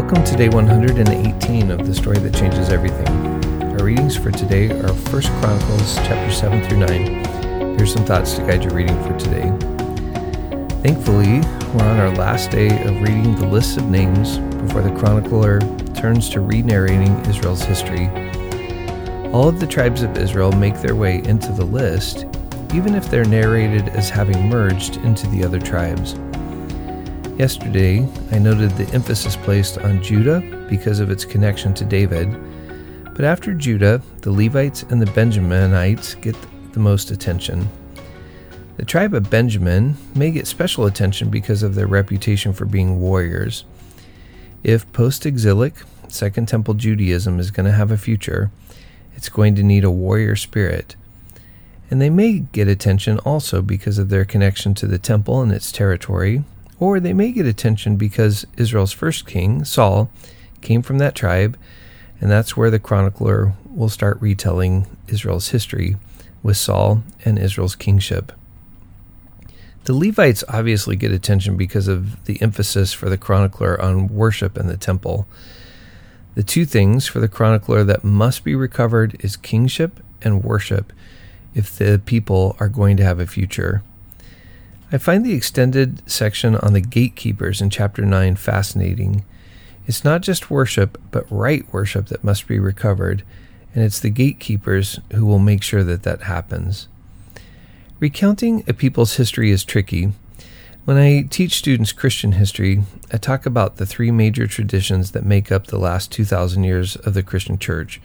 Welcome to day 118 of the story that changes everything. Our readings for today are 1 Chronicles chapter 7 through 9. Here's some thoughts to guide your reading for today. Thankfully, we're on our last day of reading the list of names before the chronicler turns to re narrating Israel's history. All of the tribes of Israel make their way into the list, even if they're narrated as having merged into the other tribes. Yesterday, I noted the emphasis placed on Judah because of its connection to David, but after Judah, the Levites and the Benjaminites get the most attention. The tribe of Benjamin may get special attention because of their reputation for being warriors. If post exilic Second Temple Judaism is going to have a future, it's going to need a warrior spirit. And they may get attention also because of their connection to the temple and its territory, or they may get attention because Israel's first king, Saul, came from that tribe, and that's where the chronicler will start retelling Israel's history with Saul and Israel's kingship. The Levites obviously get attention because of the emphasis for the chronicler on worship in the temple. The two things for the chronicler that must be recovered is kingship and worship if the people are going to have a future. I find the extended section on the gatekeepers in chapter 9 fascinating. It's not just worship, but right worship that must be recovered, and it's the gatekeepers who will make sure that that happens. Recounting a people's history is tricky. When I teach students Christian history, I talk about the three major traditions that make up the last 2,000 years of the Christian Church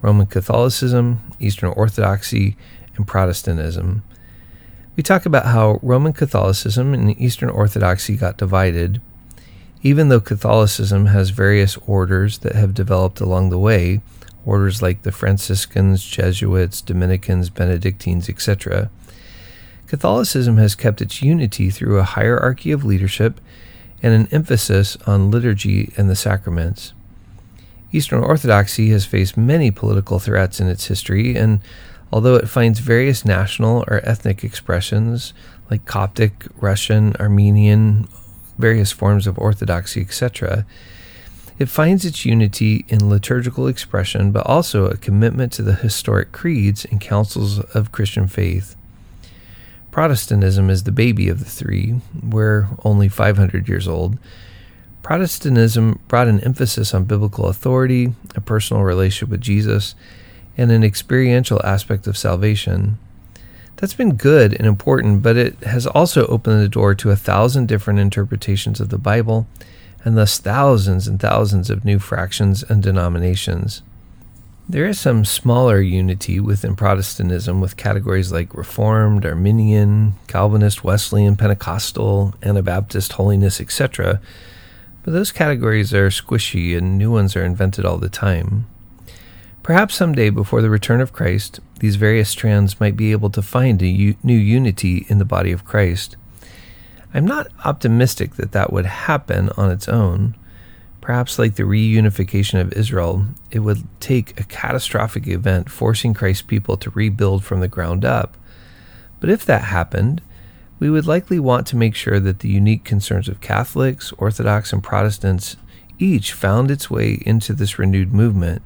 Roman Catholicism, Eastern Orthodoxy, and Protestantism. We talk about how Roman Catholicism and Eastern Orthodoxy got divided. Even though Catholicism has various orders that have developed along the way, orders like the Franciscans, Jesuits, Dominicans, Benedictines, etc., Catholicism has kept its unity through a hierarchy of leadership and an emphasis on liturgy and the sacraments. Eastern Orthodoxy has faced many political threats in its history, and although it finds various national or ethnic expressions like Coptic, Russian, Armenian, various forms of Orthodoxy, etc., it finds its unity in liturgical expression, but also a commitment to the historic creeds and councils of Christian faith. Protestantism is the baby of the three. We're only 500 years old. Protestantism brought an emphasis on biblical authority, a personal relationship with Jesus, and an experiential aspect of salvation. That's been good and important, but it has also opened the door to a thousand different interpretations of the Bible, and thus thousands and thousands of new fractions and denominations. There is some smaller unity within Protestantism with categories like Reformed, Arminian, Calvinist, Wesleyan, Pentecostal, Anabaptist, Holiness, etc., but those categories are squishy and new ones are invented all the time. Perhaps someday, before the return of Christ, these various strands might be able to find a u- new unity in the body of Christ. I'm not optimistic that that would happen on its own. Perhaps, like the reunification of Israel, it would take a catastrophic event forcing Christ's people to rebuild from the ground up. But if that happened, we would likely want to make sure that the unique concerns of Catholics, Orthodox, and Protestants each found its way into this renewed movement.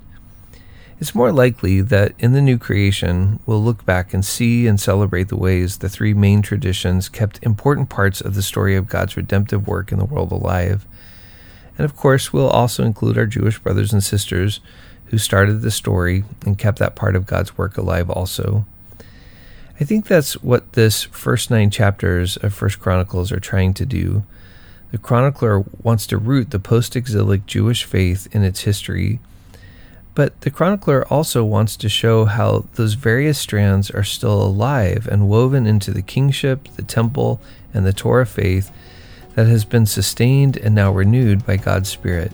It's more likely that in the new creation, we'll look back and see and celebrate the ways the three main traditions kept important parts of the story of God's redemptive work in the world alive. And of course, we'll also include our Jewish brothers and sisters who started the story and kept that part of God's work alive also. I think that's what this first nine chapters of First Chronicles are trying to do. The chronicler wants to root the post exilic Jewish faith in its history but the chronicler also wants to show how those various strands are still alive and woven into the kingship, the temple, and the Torah faith that has been sustained and now renewed by God's Spirit.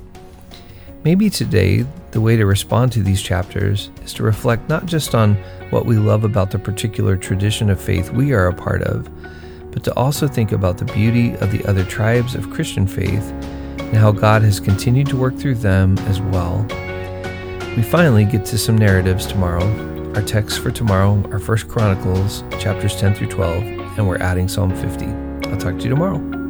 Maybe today, the way to respond to these chapters is to reflect not just on what we love about the particular tradition of faith we are a part of, but to also think about the beauty of the other tribes of Christian faith and how God has continued to work through them as well. We finally get to some narratives tomorrow. Our texts for tomorrow are First Chronicles chapters 10 through 12, and we're adding Psalm 50. I'll talk to you tomorrow.